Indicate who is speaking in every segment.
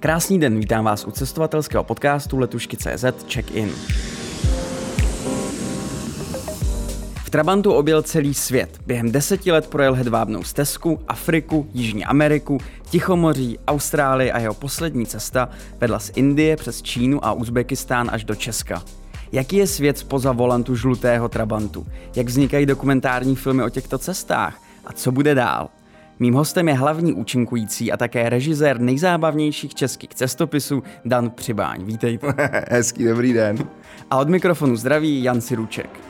Speaker 1: Krásný den, vítám vás u cestovatelského podcastu Letušky.cz Check-in. V Trabantu objel celý svět. Během deseti let projel hedvábnou stezku, Afriku, Jižní Ameriku, Tichomoří, Austrálii a jeho poslední cesta vedla z Indie přes Čínu a Uzbekistán až do Česka. Jaký je svět spoza volantu žlutého Trabantu? Jak vznikají dokumentární filmy o těchto cestách? A co bude dál? Mým hostem je hlavní účinkující a také režisér nejzábavnějších českých cestopisů Dan Přibáň. Vítejte.
Speaker 2: Hezký dobrý den.
Speaker 1: A od mikrofonu zdraví Jan Siruček.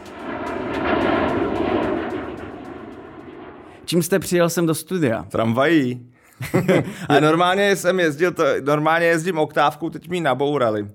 Speaker 1: Čím jste přijel sem do studia?
Speaker 2: Tramvají. a normálně jsem jezdil, to, normálně jezdím oktávkou, teď mi nabourali.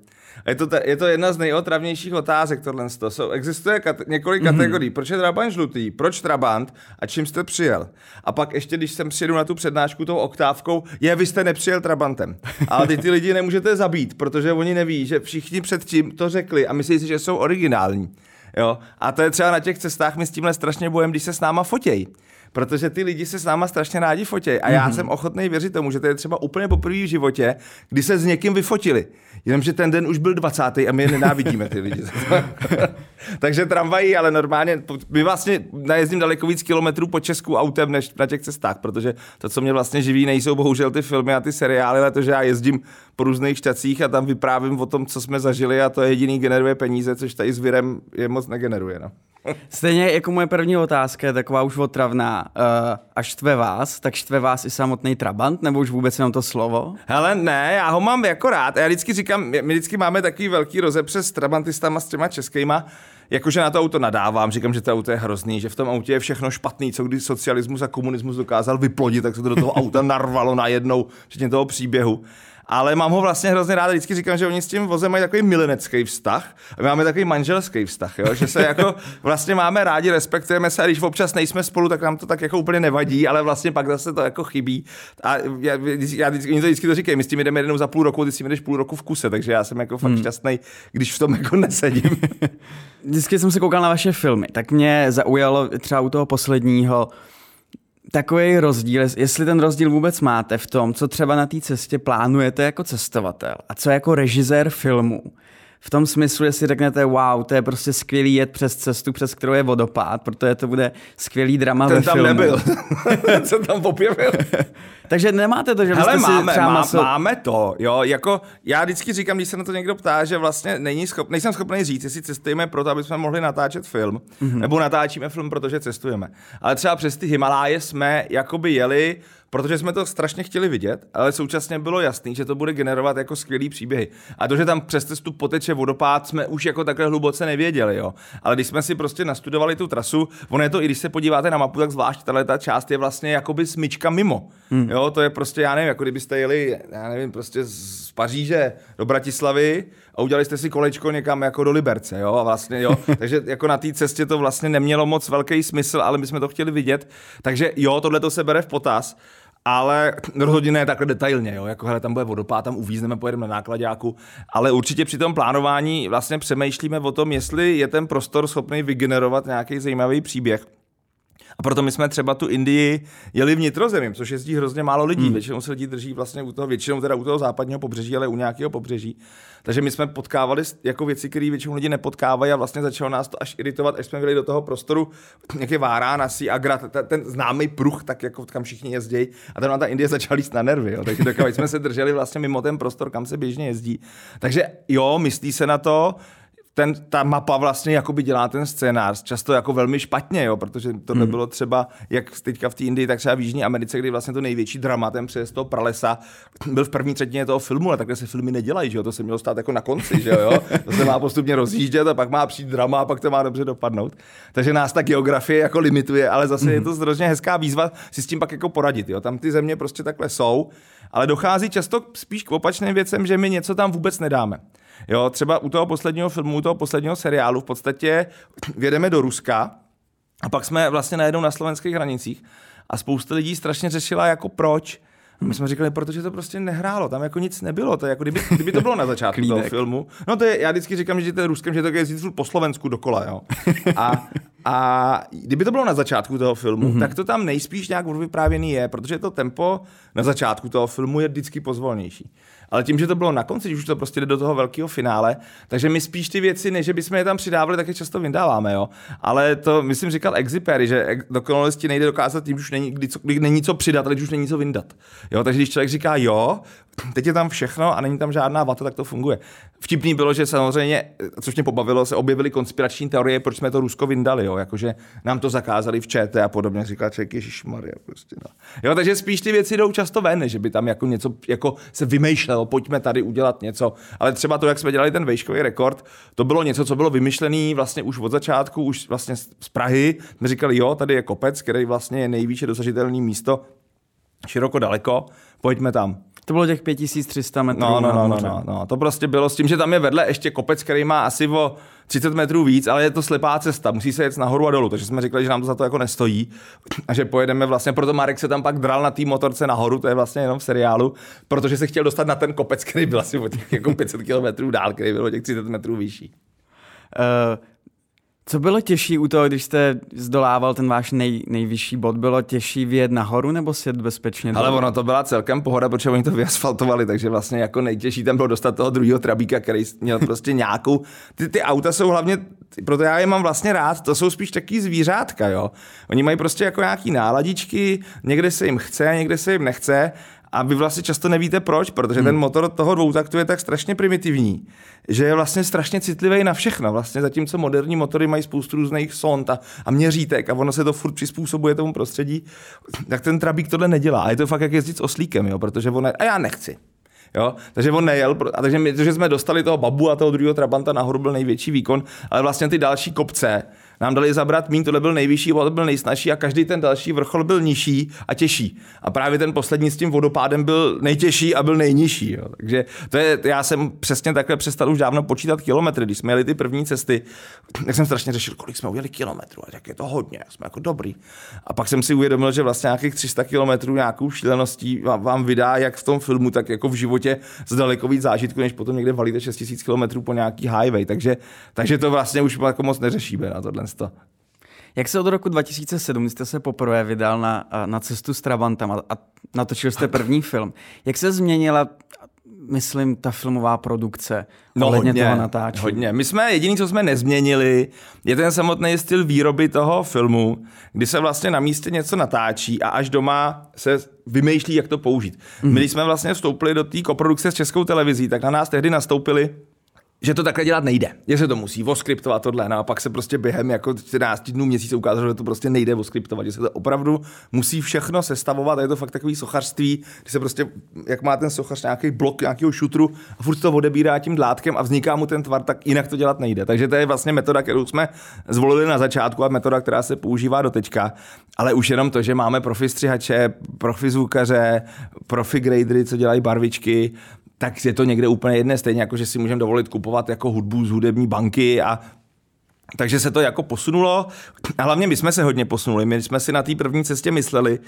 Speaker 2: Je to, je to jedna z nejotravnějších otázek tohle. Jsou, existuje kate- několik mm-hmm. kategorií. Proč je Trabant žlutý? Proč Trabant? A čím jste přijel? A pak ještě, když jsem přijedu na tu přednášku tou oktávkou, je, vy jste nepřijel Trabantem. Ale ty, ty lidi nemůžete zabít, protože oni neví, že všichni předtím to řekli a myslí si, že jsou originální. Jo? A to je třeba na těch cestách, my s tímhle strašně bojem, když se s náma fotějí protože ty lidi se s náma strašně rádi fotí. A já mm-hmm. jsem ochotný věřit tomu, že to je třeba úplně poprvé v životě, kdy se s někým vyfotili. Jenomže ten den už byl 20. a my je nenávidíme ty lidi. Takže tramvají, ale normálně, my vlastně najezdím daleko víc kilometrů po Česku autem, než na těch cestách, protože to, co mě vlastně živí, nejsou bohužel ty filmy a ty seriály, ale to, že já jezdím po různých štacích a tam vyprávím o tom, co jsme zažili a to je jediný generuje peníze, což tady s virem je moc negeneruje. No.
Speaker 1: Stejně jako moje první otázka je taková už otravná. Uh, až štve vás, tak štve vás i samotný Trabant, nebo už vůbec jenom to slovo?
Speaker 2: Hele, ne, já ho mám jako rád. Já vždycky říkám, my vždycky máme takový velký rozepře s Trabantistama, s těma českýma, jakože na to auto nadávám, říkám, že to auto je hrozný, že v tom autě je všechno špatný, co když socialismus a komunismus dokázal vyplodit, tak se to do toho auta narvalo najednou, včetně toho příběhu ale mám ho vlastně hrozně rád. Vždycky říkám, že oni s tím vozem mají takový milenecký vztah a my máme takový manželský vztah, jo? že se jako vlastně máme rádi, respektujeme se a když občas nejsme spolu, tak nám to tak jako úplně nevadí, ale vlastně pak zase to jako chybí. A já, já vždycky, oni to vždycky to říkají, my s tím jdeme jednou za půl roku, ty s tím jdeš půl roku v kuse, takže já jsem jako fakt hmm. šťastný, když v tom jako nesedím.
Speaker 1: vždycky jsem se koukal na vaše filmy, tak mě zaujalo třeba u toho posledního, takový rozdíl, jestli ten rozdíl vůbec máte v tom, co třeba na té cestě plánujete jako cestovatel a co jako režisér filmu. V tom smyslu, jestli řeknete, wow, to je prostě skvělý jet přes cestu, přes kterou je vodopád, protože to bude skvělý drama
Speaker 2: Ten
Speaker 1: ve
Speaker 2: tam
Speaker 1: filmu.
Speaker 2: nebyl. Se tam popěvil.
Speaker 1: Takže nemáte to, že byste
Speaker 2: máme,
Speaker 1: si třeba
Speaker 2: má,
Speaker 1: maso...
Speaker 2: máme to, jo, jako já vždycky říkám, když se na to někdo ptá, že vlastně není schop, nejsem schopný říct, jestli cestujeme proto, aby jsme mohli natáčet film, mm-hmm. nebo natáčíme film, protože cestujeme. Ale třeba přes ty Himaláje jsme jakoby jeli protože jsme to strašně chtěli vidět, ale současně bylo jasný, že to bude generovat jako skvělý příběhy. A to, že tam přes cestu poteče vodopád, jsme už jako takhle hluboce nevěděli, jo. Ale když jsme si prostě nastudovali tu trasu, ono je to, i když se podíváte na mapu, tak zvlášť tahle ta část je vlastně jakoby smyčka mimo. Hmm. Jo, to je prostě, já nevím, jako kdybyste jeli, já nevím, prostě z Paříže do Bratislavy a udělali jste si kolečko někam jako do Liberce, jo, a vlastně, jo, takže jako na té cestě to vlastně nemělo moc velký smysl, ale my jsme to chtěli vidět, takže jo, tohle to se bere v potaz, ale rozhodně ne takhle detailně, jo? jako hele, tam bude vodopád, tam uvízneme, pojedeme na nákladáku, ale určitě při tom plánování vlastně přemýšlíme o tom, jestli je ten prostor schopný vygenerovat nějaký zajímavý příběh. A proto my jsme třeba tu Indii jeli vnitrozemím, což jezdí hrozně málo lidí. Hmm. Většinou se lidi drží vlastně u toho, většinou teda u toho západního pobřeží, ale u nějakého pobřeží. Takže my jsme potkávali jako věci, které většinou lidi nepotkávají a vlastně začalo nás to až iritovat, až jsme byli do toho prostoru nějaké Várána, Agra, ten, ten známý pruh, tak jako kam všichni jezdí. A tam ta Indie začala jíst na nervy. Jo. Takže jsme se drželi vlastně mimo ten prostor, kam se běžně jezdí. Takže jo, myslí se na to, ten, ta mapa vlastně jakoby dělá ten scénář, často jako velmi špatně, jo, protože to hmm. bylo třeba, jak teďka v té Indii, tak třeba v Jižní Americe, kdy vlastně to největší dramatem přes toho pralesa byl v první třetině toho filmu, ale takhle se filmy nedělají, že jo, to se mělo stát jako na konci, že jo, to se má postupně rozjíždět a pak má přijít drama a pak to má dobře dopadnout. Takže nás ta geografie jako limituje, ale zase hmm. je to hrozně hezká výzva si s tím pak jako poradit, jo, tam ty země prostě takhle jsou, ale dochází často spíš k opačným věcem, že my něco tam vůbec nedáme. Jo, třeba u toho posledního filmu, u toho posledního seriálu v podstatě vědeme do Ruska a pak jsme vlastně najednou na slovenských hranicích a spousta lidí strašně řešila jako proč. A my jsme říkali, protože to prostě nehrálo, tam jako nic nebylo, to je jako kdyby, kdyby to bylo na začátku toho filmu. No to je, já vždycky říkám, že to je Ruskem, že to je po Slovensku dokola, jo. A A kdyby to bylo na začátku toho filmu, mm-hmm. tak to tam nejspíš nějak vyprávěný je, protože to tempo na začátku toho filmu je vždycky pozvolnější ale tím, že to bylo na konci, když už to prostě jde do toho velkého finále, takže my spíš ty věci, než bychom je tam přidávali, tak je často vyndáváme, jo. Ale to, myslím, říkal Exipery, že dokonalosti nejde dokázat tím, že už není, kdy, co, kdy není co přidat, ale když už není co vyndat. Jo, takže když člověk říká jo, teď je tam všechno a není tam žádná vata, tak to funguje. Vtipný bylo, že samozřejmě, což mě pobavilo, se objevily konspirační teorie, proč jsme to Rusko vyndali, jo, jakože nám to zakázali v ČT a podobně, říká člověk Ježíš Maria, prostě, no. Jo, takže spíš ty věci jdou často ven, že by tam jako něco jako se vymýšlelo, pojďme tady udělat něco. Ale třeba to, jak jsme dělali ten vejškový rekord, to bylo něco, co bylo vymyšlené vlastně už od začátku, už vlastně z Prahy. Jsme říkali, jo, tady je kopec, který vlastně je nejvýše dosažitelný místo, široko daleko, pojďme tam.
Speaker 1: To bylo těch 5300 metrů.
Speaker 2: No, no, no, no, no, no, to prostě bylo s tím, že tam je vedle ještě kopec, který má asi o 30 metrů víc, ale je to slepá cesta, musí se jet nahoru a dolů, takže jsme řekli, že nám to za to jako nestojí a že pojedeme vlastně, proto Marek se tam pak dral na té motorce nahoru, to je vlastně jenom v seriálu, protože se chtěl dostat na ten kopec, který byl asi o těch jako 500 km dál, který byl o těch 30 metrů vyšší.
Speaker 1: Uh, co bylo těžší u toho, když jste zdolával ten váš nej, nejvyšší bod? Bylo těžší vyjet nahoru nebo sjet bezpečně?
Speaker 2: Ale ono to byla celkem pohoda, protože oni to vyasfaltovali, takže vlastně jako nejtěžší tam bylo dostat toho druhého trabíka, který měl prostě nějakou... Ty, ty auta jsou hlavně, proto já je mám vlastně rád, to jsou spíš taky zvířátka, jo. Oni mají prostě jako nějaký náladičky, někde se jim chce, někde se jim nechce a vy vlastně často nevíte proč, protože hmm. ten motor toho dvoutaktu je tak strašně primitivní, že je vlastně strašně citlivý na všechno. Vlastně zatímco moderní motory mají spoustu různých sond a, a měřítek a ono se to furt přizpůsobuje tomu prostředí, tak ten trabík tohle nedělá. A je to fakt jak jezdit s oslíkem, jo, protože on ne... a já nechci. Jo? Takže on nejel, a takže my, že jsme dostali toho babu a toho druhého trabanta nahoru byl největší výkon, ale vlastně ty další kopce, nám dali zabrat mín, tohle byl nejvyšší, tohle byl nejsnažší a každý ten další vrchol byl nižší a těžší. A právě ten poslední s tím vodopádem byl nejtěžší a byl nejnižší. Jo. Takže to je, já jsem přesně takhle přestal už dávno počítat kilometry. Když jsme jeli ty první cesty, tak jsem strašně řešil, kolik jsme ujeli kilometrů. A tak je to hodně, jsme jako dobrý. A pak jsem si uvědomil, že vlastně nějakých 300 kilometrů nějakou šíleností vám, vám vydá, jak v tom filmu, tak jako v životě z daleko víc zážitku, než potom někde valíte 6000 kilometrů po nějaký highway. Takže, takže to vlastně už jako moc neřešíme na tohle to.
Speaker 1: Jak se od roku 2007 jste se poprvé vydal na, na cestu s Trabantem a, a natočil jste první film? Jak se změnila, myslím, ta filmová produkce no, hodně, toho natáčení?
Speaker 2: Hodně. My jsme, jediný, co jsme nezměnili, je ten samotný styl výroby toho filmu, kdy se vlastně na místě něco natáčí a až doma se vymýšlí, jak to použít. Mm-hmm. My, když jsme vlastně vstoupili do té koprodukce s českou televizí, tak na nás tehdy nastoupili že to takhle dělat nejde, že se to musí voskriptovat tohle, no a pak se prostě během jako 14 dnů měsíce ukázalo, že to prostě nejde voskriptovat, že se to opravdu musí všechno sestavovat a je to fakt takový sochařství, kdy se prostě, jak má ten sochař nějaký blok nějakého šutru a furt to odebírá tím dlátkem a vzniká mu ten tvar, tak jinak to dělat nejde. Takže to je vlastně metoda, kterou jsme zvolili na začátku a metoda, která se používá do teďka, ale už jenom to, že máme profi střihače, profi zvukaře, profi gradery, co dělají barvičky, tak je to někde úplně jedné, stejně jako, že si můžeme dovolit kupovat jako hudbu z hudební banky a takže se to jako posunulo a hlavně my jsme se hodně posunuli. My jsme si na té první cestě mysleli,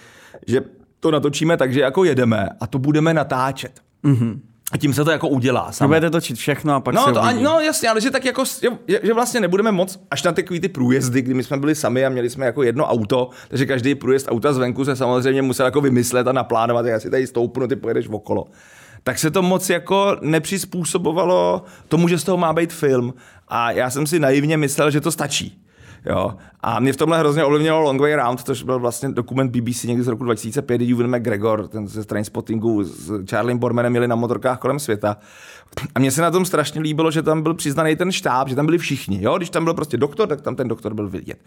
Speaker 2: že to natočíme tak, že jako jedeme a to budeme natáčet. Mm-hmm. A tím se to jako udělá.
Speaker 1: Samo. Budete točit všechno a pak
Speaker 2: no,
Speaker 1: se
Speaker 2: to, No jasně, ale že tak jako, že, že vlastně nebudeme moc až na takový ty průjezdy, kdy my jsme byli sami a měli jsme jako jedno auto, takže každý průjezd auta zvenku se samozřejmě musel jako vymyslet a naplánovat, jak si tady stoupnu, ty pojedeš okolo tak se to moc jako nepřizpůsobovalo tomu, že z toho má být film. A já jsem si naivně myslel, že to stačí. Jo. A mě v tomhle hrozně ovlivnilo Long Way Round, což byl vlastně dokument BBC někdy z roku 2005, kdy Ewan McGregor, ten ze Trainspottingu s Charlie Bormanem měli na motorkách kolem světa. A mně se na tom strašně líbilo, že tam byl přiznaný ten štáb, že tam byli všichni. Jo? Když tam byl prostě doktor, tak tam ten doktor byl vidět.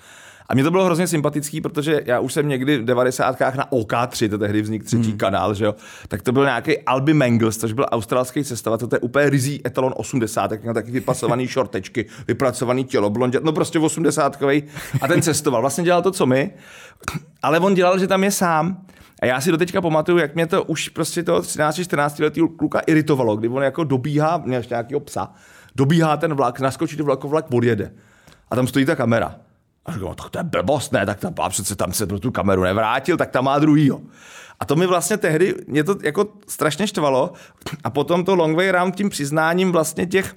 Speaker 2: A mě to bylo hrozně sympatický, protože já už jsem někdy v 90. na OK3, to tehdy vznik třetí hmm. kanál, že jo, tak to byl nějaký Albi Mangles, což byl australský cestovatel, to je úplně rizí etalon 80, tak měl taky vypasovaný šortečky, vypracovaný tělo, blondět, no prostě 80 a ten cestoval. Vlastně dělal to, co my, ale on dělal, že tam je sám. A já si doteďka pamatuju, jak mě to už prostě toho 13-14 letý kluka iritovalo, kdy on jako dobíhá, měl nějakého psa, dobíhá ten vlak, naskočí do vlaku, vlak odjede. A tam stojí ta kamera. A říkám, no, tak to je blbost, ne, tak ta přece tam se pro tu kameru nevrátil, tak tam má druhýho. A to mi vlastně tehdy, mě to jako strašně štvalo. A potom to long way round tím přiznáním vlastně těch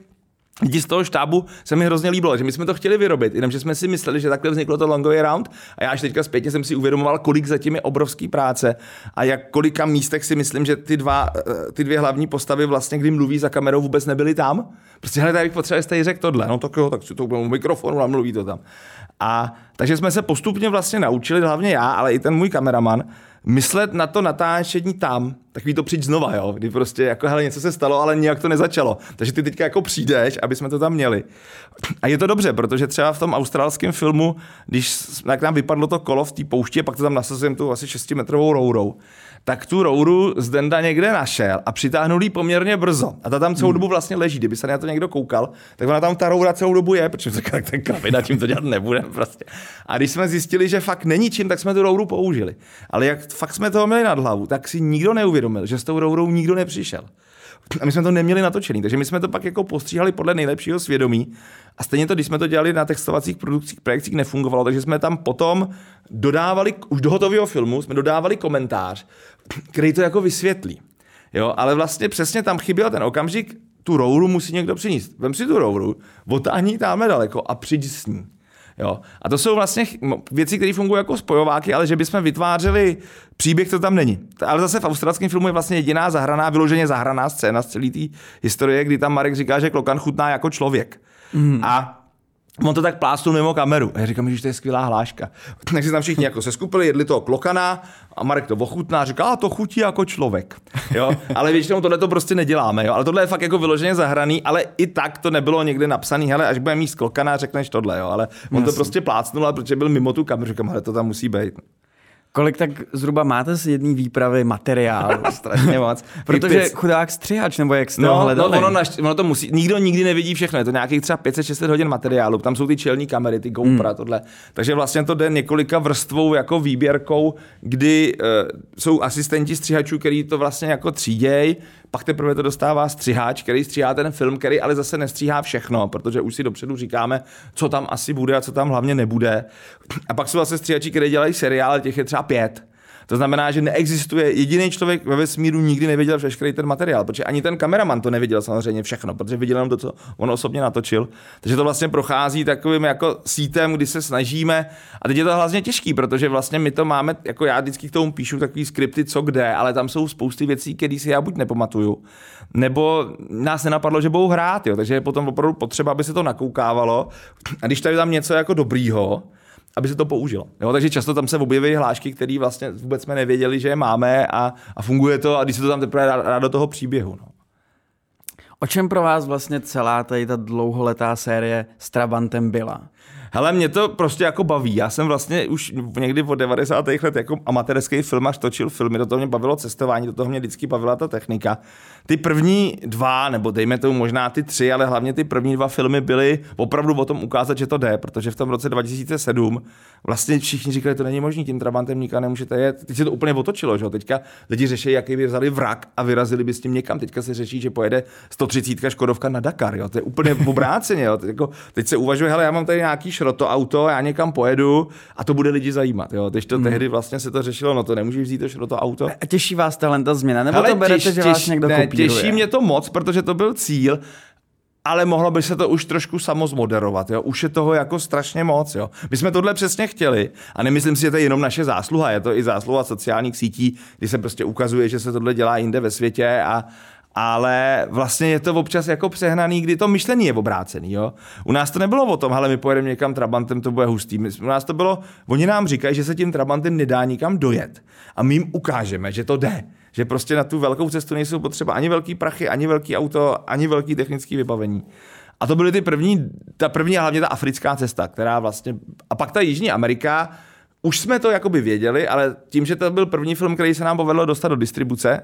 Speaker 2: lidi z toho štábu se mi hrozně líbilo, že my jsme to chtěli vyrobit, jenomže jsme si mysleli, že takhle vzniklo to Long Way Round a já až teďka zpětně jsem si uvědomoval, kolik zatím je obrovský práce a jak kolika místech si myslím, že ty, dva, eh, ty dvě hlavní postavy vlastně, kdy mluví za kamerou, vůbec nebyly tam. Prostě hele, tady bych potřeboval, jste řekl tohle, no tak jo, tak si to mikrofonu a mluví to tam. A takže jsme se postupně vlastně naučili, hlavně já, ale i ten můj kameraman, myslet na to natáčení tam, takový to přijď znova, jo, kdy prostě jako hele, něco se stalo, ale nějak to nezačalo. Takže ty teďka jako přijdeš, aby jsme to tam měli. A je to dobře, protože třeba v tom australském filmu, když nám vypadlo to kolo v té poušti, pak to tam nasazujeme tu asi 6 metrovou rourou, tak tu rouru z Denda někde našel a přitáhnul ji poměrně brzo. A ta tam celou hmm. dobu vlastně leží. Kdyby se na to někdo koukal, tak ona tam ta roura celou dobu je, protože tak ten kravina tím to dělat nebude prostě. A když jsme zjistili, že fakt není čím, tak jsme tu rouru použili. Ale jak fakt jsme toho měli nad hlavu, tak si nikdo neuvědomil, že s tou rourou nikdo nepřišel. A my jsme to neměli natočený, takže my jsme to pak jako postříhali podle nejlepšího svědomí. A stejně to, když jsme to dělali na textovacích produkcích, projekcích, nefungovalo, takže jsme tam potom dodávali, už do hotového filmu, jsme dodávali komentář, který to jako vysvětlí. Jo, ale vlastně přesně tam chyběl ten okamžik, tu rouru musí někdo přinést. Vem si tu rouru, otáhni tamhle daleko a přijď s ní. Jo. A to jsou vlastně věci, které fungují jako spojováky, ale že bychom vytvářeli příběh, to tam není. Ale zase v australském filmu je vlastně jediná zahraná, vyloženě zahraná scéna z celé té historie, kdy tam Marek říká, že Klokan chutná jako člověk. Mm. A On to tak plásnul mimo kameru. A já říkám, že to je skvělá hláška. Tak si tam všichni jako se skupili, jedli toho klokana a Marek to ochutná a říká, a to chutí jako člověk. Jo? Ale většinou tohle to prostě neděláme. Jo? Ale tohle je fakt jako vyloženě zahraný, ale i tak to nebylo někde napsané, hele, až bude mít klokana, řekneš tohle. Jo? Ale on Jasný. to prostě plácnul, protože byl mimo tu kameru. Říkám, ale to tam musí být.
Speaker 1: Kolik tak zhruba máte z jedné výpravy materiálu?
Speaker 2: Strašně moc.
Speaker 1: Protože chudák střihač, nebo jak jste
Speaker 2: no,
Speaker 1: hledali?
Speaker 2: No, ono, naš, ono, to musí, nikdo nikdy nevidí všechno, je to nějakých třeba 500-600 hodin materiálu, tam jsou ty čelní kamery, ty GoPro, hmm. tohle. Takže vlastně to jde několika vrstvou jako výběrkou, kdy uh, jsou asistenti střihačů, který to vlastně jako tříděj, pak teprve to dostává střiháč, který stříhá ten film, který ale zase nestříhá všechno, protože už si dopředu říkáme, co tam asi bude a co tam hlavně nebude. A pak jsou zase stříhači, kteří dělají seriál, těch je třeba pět. To znamená, že neexistuje jediný člověk ve vesmíru nikdy neviděl veškerý ten materiál, protože ani ten kameraman to neviděl samozřejmě všechno, protože viděl jenom to, co on osobně natočil. Takže to vlastně prochází takovým jako sítem, kdy se snažíme. A teď je to hlavně těžký, protože vlastně my to máme, jako já vždycky k tomu píšu takový skripty, co kde, ale tam jsou spousty věcí, které si já buď nepamatuju, nebo nás nenapadlo, že budou hrát, jo. takže je potom opravdu potřeba, aby se to nakoukávalo. A když tady tam něco jako dobrýho, aby se to použilo. Jo, takže často tam se objeví hlášky, které vlastně vůbec jsme nevěděli, že je máme a, a funguje to a když se to tam teprve dá do toho příběhu. No.
Speaker 1: O čem pro vás vlastně celá tady ta dlouholetá série s Trabantem byla?
Speaker 2: Hele, mě to prostě jako baví. Já jsem vlastně už někdy po 90. let jako amatérský filmař točil filmy, do toho mě bavilo cestování, do toho mě vždycky bavila ta technika. Ty první dva, nebo dejme tomu možná ty tři, ale hlavně ty první dva filmy byly opravdu o tom ukázat, že to jde, protože v tom roce 2007 vlastně všichni říkali, to není možné, tím Trabantem nikam nemůžete jet. Teď se to úplně otočilo, že Teďka lidi řeší, jaký by vzali vrak a vyrazili by s tím někam. Teďka se řeší, že pojede 130 Škodovka na Dakar, jo? To je úplně obráceně, jo? Teď, jako, teď se uvažuje, hele, já mám tady nějaký šroto auto, já někam pojedu a to bude lidi zajímat. Jo? Teď to hmm. tehdy vlastně se to řešilo, no to nemůžeš vzít to šroto auto.
Speaker 1: A těší vás ta změna, nebo hele, to berete, těž, že vás někdo ne,
Speaker 2: Těší mě to moc, protože to byl cíl, ale mohlo by se to už trošku samozmoderovat, jo? Už je toho jako strašně moc, jo? My jsme tohle přesně chtěli a nemyslím si, že to je jenom naše zásluha, je to i zásluha sociálních sítí, kdy se prostě ukazuje, že se tohle dělá jinde ve světě a, ale vlastně je to občas jako přehnaný, kdy to myšlení je obrácený. Jo? U nás to nebylo o tom, ale my pojedeme někam Trabantem, to bude hustý. My, u nás to bylo, oni nám říkají, že se tím Trabantem nedá nikam dojet. A my jim ukážeme, že to jde. Že prostě na tu velkou cestu nejsou potřeba ani velký prachy, ani velký auto, ani velký technický vybavení. A to byly ty první, ta první a hlavně ta africká cesta, která vlastně, a pak ta Jižní Amerika, už jsme to jakoby věděli, ale tím, že to byl první film, který se nám povedlo dostat do distribuce,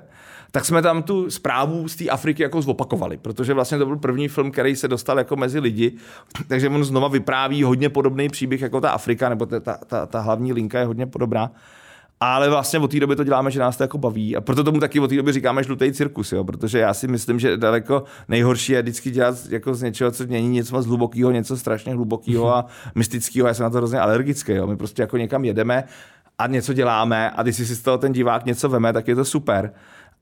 Speaker 2: tak jsme tam tu zprávu z té Afriky jako zopakovali, protože vlastně to byl první film, který se dostal jako mezi lidi, takže on znova vypráví hodně podobný příběh jako ta Afrika, nebo ta, ta, ta, ta hlavní linka je hodně podobná. Ale vlastně od té doby to děláme, že nás to jako baví. A proto tomu taky od té doby říkáme žlutý cirkus, jo? protože já si myslím, že daleko nejhorší je vždycky dělat jako z něčeho, co není něco moc hlubokého, něco strašně hlubokého a mystického. Já jsem na to hrozně alergický. Jo? My prostě jako někam jedeme a něco děláme a když si z toho ten divák něco veme, tak je to super.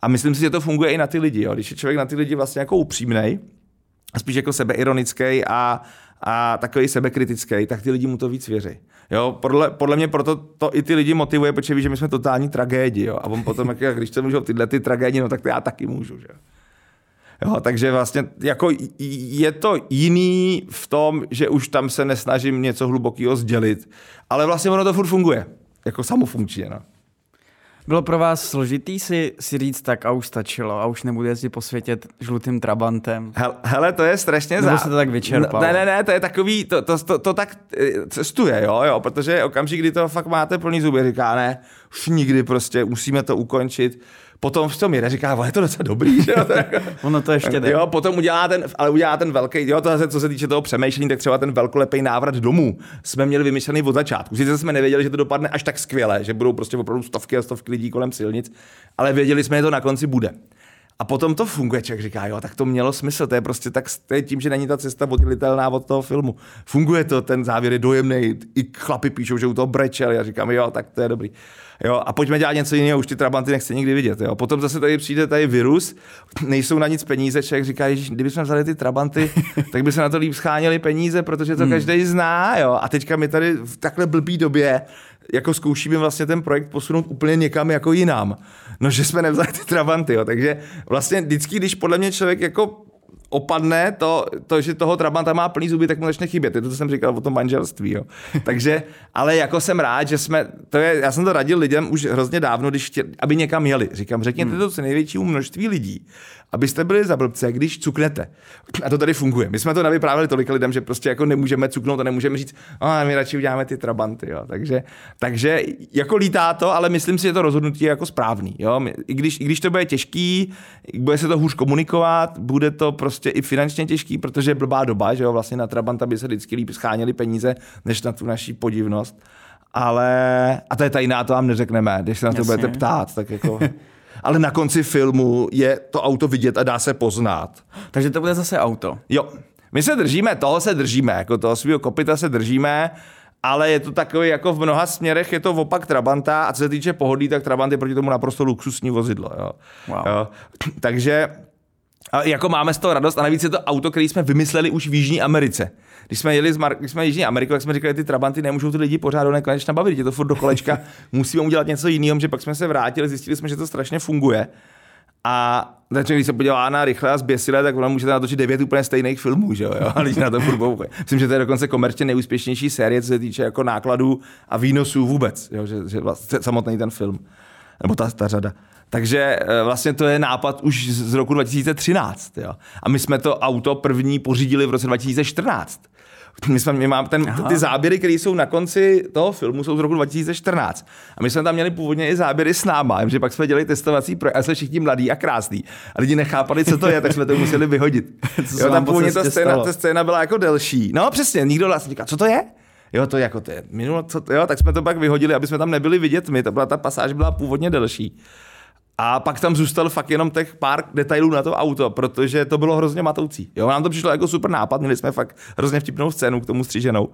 Speaker 2: A myslím si, že to funguje i na ty lidi. Jo? Když je člověk na ty lidi vlastně jako upřímnej, a spíš jako sebeironický a, a takový sebekritický, tak ty lidi mu to víc věří. Jo, podle, podle mě proto to i ty lidi motivuje, protože ví, že my jsme totální tragédii. Jo? A on potom, jak, když to můžou tyhle ty tragédie, no tak to já taky můžu. Že? Jo, takže vlastně jako je to jiný v tom, že už tam se nesnažím něco hlubokého sdělit, ale vlastně ono to furt funguje, jako samofunkčně. No.
Speaker 1: Bylo pro vás složitý si, si říct tak a už stačilo a už nebudu jezdit po světě žlutým trabantem?
Speaker 2: Hele, hele to je strašně
Speaker 1: Nebo se to tak vyčerpalo?
Speaker 2: Ne, ne, ne, to je takový, to, to, to, to tak eh, cestuje, jo, jo, protože okamžik, kdy to fakt máte plný zuby, říká, ne, už nikdy prostě musíme to ukončit potom v tom jede, říká, je to docela dobrý, že jo?
Speaker 1: ono to ještě jde.
Speaker 2: Jo, potom udělá ten, ale udělá ten velký, jo, to zase, co se týče toho přemýšlení, tak třeba ten velkolepý návrat domů jsme měli vymyšlený od začátku. Sice jsme nevěděli, že to dopadne až tak skvěle, že budou prostě opravdu stovky a stovky lidí kolem silnic, ale věděli jsme, že to na konci bude. A potom to funguje, člověk říká, jo, tak to mělo smysl, to je prostě tak, to je tím, že není ta cesta oddělitelná od toho filmu. Funguje to, ten závěr je dojemný, i chlapi píšou, že u toho brečeli a říkám, jo, tak to je dobrý. Jo, a pojďme dělat něco jiného, už ty trabanty nechci nikdy vidět. Jo. Potom zase tady přijde tady virus, nejsou na nic peníze, člověk říká, že kdybychom vzali ty trabanty, tak by se na to líp scháněli peníze, protože to hmm. každý zná. Jo. A teďka my tady v takhle blbý době jako zkoušíme vlastně ten projekt posunout úplně někam jako jinam. No, že jsme nevzali ty trabanty, jo. takže vlastně vždycky, když podle mě člověk jako opadne to, to, že toho Trabanta má plný zuby, tak mu začne chybět. Je to, co jsem říkal o tom manželství. Jo. Takže, ale jako jsem rád, že jsme, to je, já jsem to radil lidem už hrozně dávno, když tě, aby někam jeli. Říkám, řekněte hmm. to co největšímu množství lidí, abyste byli za blbce, když cuknete. A to tady funguje. My jsme to navyprávili tolika lidem, že prostě jako nemůžeme cuknout a nemůžeme říct, a my radši uděláme ty trabanty. Jo. Takže, takže jako lítá to, ale myslím si, že to rozhodnutí je jako správný. Jo. I, když, I když to bude těžký, bude se to hůř komunikovat, bude to prostě i finančně těžký, protože je blbá doba, že jo, vlastně na Trabanta by se vždycky líp scháněli peníze, než na tu naší podivnost. Ale, a to je tajná, to vám neřekneme, když se na to Jasně. budete ptát, tak jako... ale na konci filmu je to auto vidět a dá se poznat.
Speaker 1: Takže to bude zase auto.
Speaker 2: Jo. My se držíme, toho se držíme, jako toho svého kopita se držíme, ale je to takový, jako v mnoha směrech je to opak Trabanta a co se týče pohodlí, tak Trabant je proti tomu naprosto luxusní vozidlo. Jo. Wow. Jo. Takže a jako máme z toho radost a navíc je to auto, který jsme vymysleli už v Jižní Americe. Když jsme jeli z Mar- když jsme Jižní Ameriku, tak jsme říkali, ty Trabanty nemůžou ty lidi pořád do nekonečna bavit, je to furt do kolečka, musíme udělat něco jiného, že pak jsme se vrátili, zjistili jsme, že to strašně funguje. A takže když se podívá na rychle a zběsile, tak ona můžete natočit devět úplně stejných filmů, že jo? A lidi na to furt Myslím, že to je dokonce komerčně nejúspěšnější série, co se týče jako nákladů a výnosů vůbec, jo? Že, že vlastně samotný ten film, nebo ta, ta řada. Takže eh, vlastně to je nápad už z roku 2013. Jo? A my jsme to auto první pořídili v roce 2014. My, jsme, my máme ten, ty záběry, které jsou na konci toho filmu, jsou z roku 2014. A my jsme tam měli původně i záběry s náma, že pak jsme dělali testovací projekt, a jsme všichni mladí a krásný. A lidi nechápali, co to je, tak jsme to museli vyhodit. jo, tam původně ta scéna, ta scéna byla jako delší. No přesně, nikdo vlastně říká, co to je? Jo, to jako to je minulo, co to, jo, tak jsme to pak vyhodili, aby jsme tam nebyli vidět my, to byla ta pasáž byla původně delší. A pak tam zůstal fakt jenom těch pár detailů na to auto, protože to bylo hrozně matoucí. Jo, nám to přišlo jako super nápad, měli jsme fakt hrozně vtipnou scénu k tomu stříženou.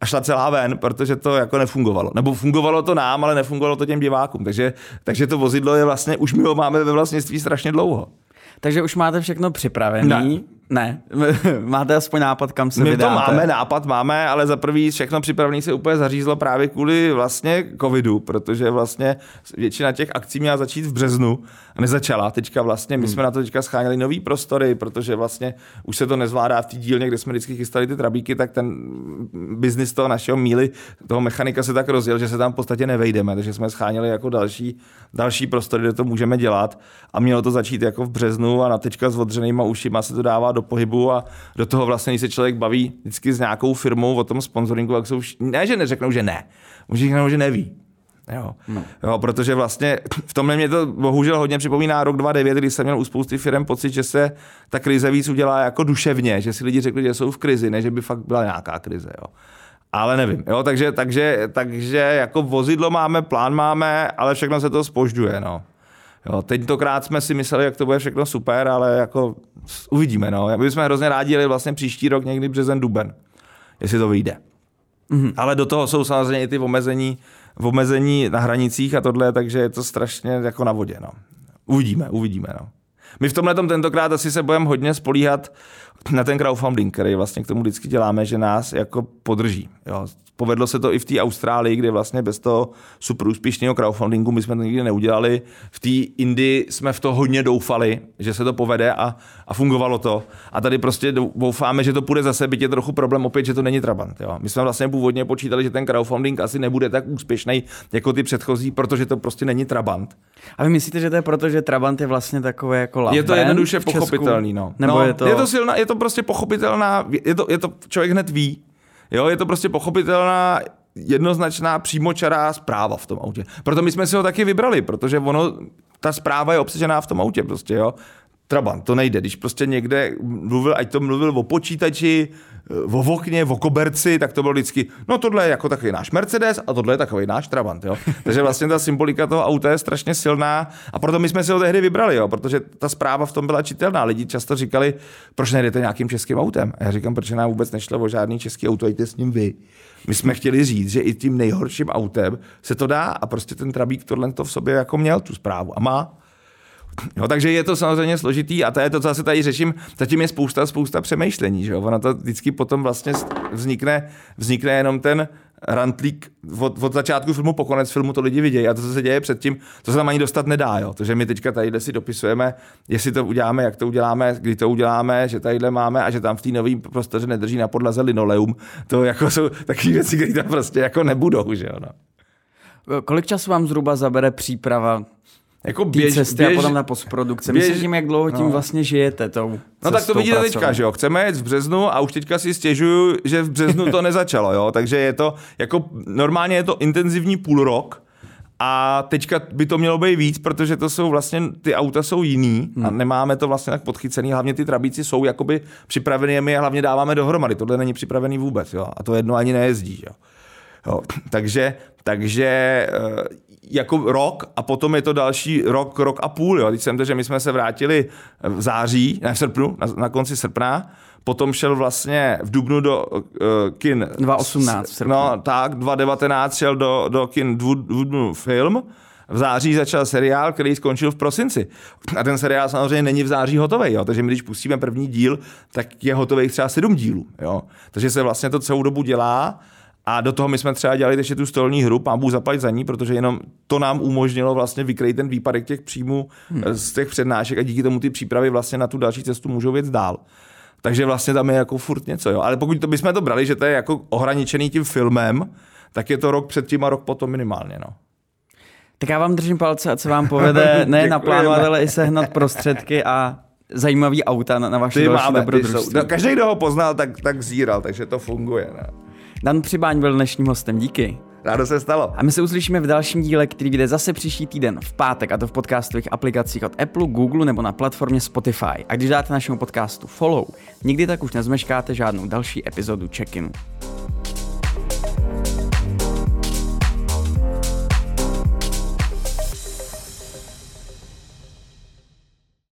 Speaker 2: A šla celá ven, protože to jako nefungovalo. Nebo fungovalo to nám, ale nefungovalo to těm divákům. Takže, takže to vozidlo je vlastně, už my ho máme ve vlastnictví strašně dlouho.
Speaker 1: Takže už máte všechno připravené. Ne. Máte aspoň nápad, kam se
Speaker 2: My
Speaker 1: vydáte.
Speaker 2: to máme, nápad máme, ale za prvý všechno připravené se úplně zařízlo právě kvůli vlastně covidu, protože vlastně většina těch akcí měla začít v březnu a nezačala. Teďka vlastně my hmm. jsme na to teďka scháněli nový prostory, protože vlastně už se to nezvládá v té dílně, kde jsme vždycky chystali ty trabíky, tak ten biznis toho našeho míly, toho mechanika se tak rozjel, že se tam v podstatě nevejdeme, takže jsme scháněli jako další, další prostory, kde to můžeme dělat a mělo to začít jako v březnu a na teďka s odřenýma ušima se to dává do pohybu a do toho vlastně, když se člověk baví vždycky s nějakou firmou o tom sponsoringu, tak jsou, ne, že neřeknou, že ne, může řeknou, že neví. Jo. No. jo, protože vlastně v tomhle mě to bohužel hodně připomíná rok 2009, kdy jsem měl u spousty firm pocit, že se ta krize víc udělá jako duševně, že si lidi řekli, že jsou v krizi, ne že by fakt byla nějaká krize. Jo. Ale nevím, jo, takže, takže, takže jako vozidlo máme, plán máme, ale všechno se to spožďuje, no. Jo, tentokrát jsme si mysleli, jak to bude všechno super, ale jako uvidíme. No. My jsme hrozně rádi jeli vlastně příští rok někdy březen, duben, jestli to vyjde. Mm-hmm. Ale do toho jsou samozřejmě i ty omezení, omezení na hranicích a tohle, takže je to strašně jako na vodě. No. Uvidíme, uvidíme. No. My v tomhle tentokrát asi se budeme hodně spolíhat na ten crowdfunding, který vlastně k tomu vždycky děláme, že nás jako podrží. Jo. Povedlo se to i v té Austrálii, kde vlastně bez toho super úspěšného crowdfundingu my jsme to nikdy neudělali. V té Indii jsme v to hodně doufali, že se to povede a, a fungovalo to. A tady prostě doufáme, že to půjde zase, byť je trochu problém opět, že to není Trabant. Jo. My jsme vlastně původně počítali, že ten crowdfunding asi nebude tak úspěšný jako ty předchozí, protože to prostě není Trabant.
Speaker 1: A vy myslíte, že to je proto, že Trabant je vlastně takové jako
Speaker 2: Je to jednoduše pochopitelný, no.
Speaker 1: Nebo
Speaker 2: no,
Speaker 1: je to...
Speaker 2: je to silná, je to prostě pochopitelná, je to, je to člověk hned ví, Jo, je to prostě pochopitelná jednoznačná přímočará zpráva v tom autě. Proto my jsme si ho taky vybrali, protože ono, ta zpráva je obsažená v tom autě prostě, jo. Trabant, to nejde. Když prostě někde mluvil, ať to mluvil o počítači, o okně, o koberci, tak to bylo vždycky, no tohle je jako takový náš Mercedes a tohle je takový náš Trabant, jo. Takže vlastně ta symbolika toho auta je strašně silná a proto my jsme si ho tehdy vybrali, jo, protože ta zpráva v tom byla čitelná. Lidi často říkali, proč nejdete nějakým českým autem? A já říkám, proč nám vůbec nešlo o žádný český auto, jděte s ním vy. My jsme chtěli říct, že i tím nejhorším autem se to dá a prostě ten Trabík tohle to v sobě jako měl tu zprávu a má. Jo, takže je to samozřejmě složitý a to je to, co asi tady řeším. Zatím je spousta, spousta přemýšlení. Že jo? Ono to vždycky potom vlastně vznikne, vznikne jenom ten rantlík od, od začátku filmu po konec filmu to lidi vidějí a to, co se děje předtím, to se tam ani dostat nedá. Jo? To, že my teďka tady si dopisujeme, jestli to uděláme, jak to uděláme, kdy to uděláme, že tadyhle máme a že tam v té nové prostoře nedrží na podlaze linoleum, to jako jsou takové věci, které tam prostě jako nebudou. Že jo? No.
Speaker 1: Kolik času vám zhruba zabere příprava
Speaker 2: jako běž,
Speaker 1: cesty
Speaker 2: běž,
Speaker 1: a potom na postprodukce. Běž, Myslím, jak dlouho tím no. vlastně žijete tou
Speaker 2: No tak to vidíte teďka, že jo, chceme jet v březnu a už teďka si stěžuju, že v březnu to nezačalo, jo, takže je to, jako normálně je to intenzivní půl rok, a teďka by to mělo být víc, protože to jsou vlastně, ty auta jsou jiný hmm. a nemáme to vlastně tak podchycený. Hlavně ty trabíci jsou jakoby připravený, my je hlavně dáváme dohromady. Tohle není připravený vůbec, jo. A to jedno ani nejezdí, jo. jo. Takže, takže eh, jako rok a potom je to další rok, rok a půl. Jo. Teď jsem to, že my jsme se vrátili v září, ne v srpnu, na, na konci srpna, potom šel vlastně v Dubnu do uh, kin...
Speaker 1: 2018
Speaker 2: No tak, 2019 šel do, do kin Dubnu film, v září začal seriál, který skončil v prosinci. A ten seriál samozřejmě není v září hotový, jo? takže my když pustíme první díl, tak je hotový třeba sedm dílů. Jo? Takže se vlastně to celou dobu dělá a do toho my jsme třeba dělali ještě tu stolní hru, pán Bůh zaplať za ní, protože jenom to nám umožnilo vlastně vykrejt ten výpadek těch příjmů hmm. z těch přednášek a díky tomu ty přípravy vlastně na tu další cestu můžou věc dál. Takže vlastně tam je jako furt něco, jo. Ale pokud to bychom to brali, že to je jako ohraničený tím filmem, tak je to rok předtím a rok potom minimálně, no.
Speaker 1: Tak já vám držím palce, a co vám povede ne naplánovat, ale i sehnat prostředky a zajímavý auta na, na vaše další máme, dobrodružství.
Speaker 2: No, každý, kdo ho poznal, tak, tak zíral, takže to funguje. Ne?
Speaker 1: Dan Přibáň byl dnešním hostem, díky.
Speaker 2: Rádo se stalo.
Speaker 1: A my se uslyšíme v dalším díle, který vyjde zase příští týden v pátek, a to v podcastových aplikacích od Apple, Google nebo na platformě Spotify. A když dáte našemu podcastu follow, nikdy tak už nezmeškáte žádnou další epizodu check-inu.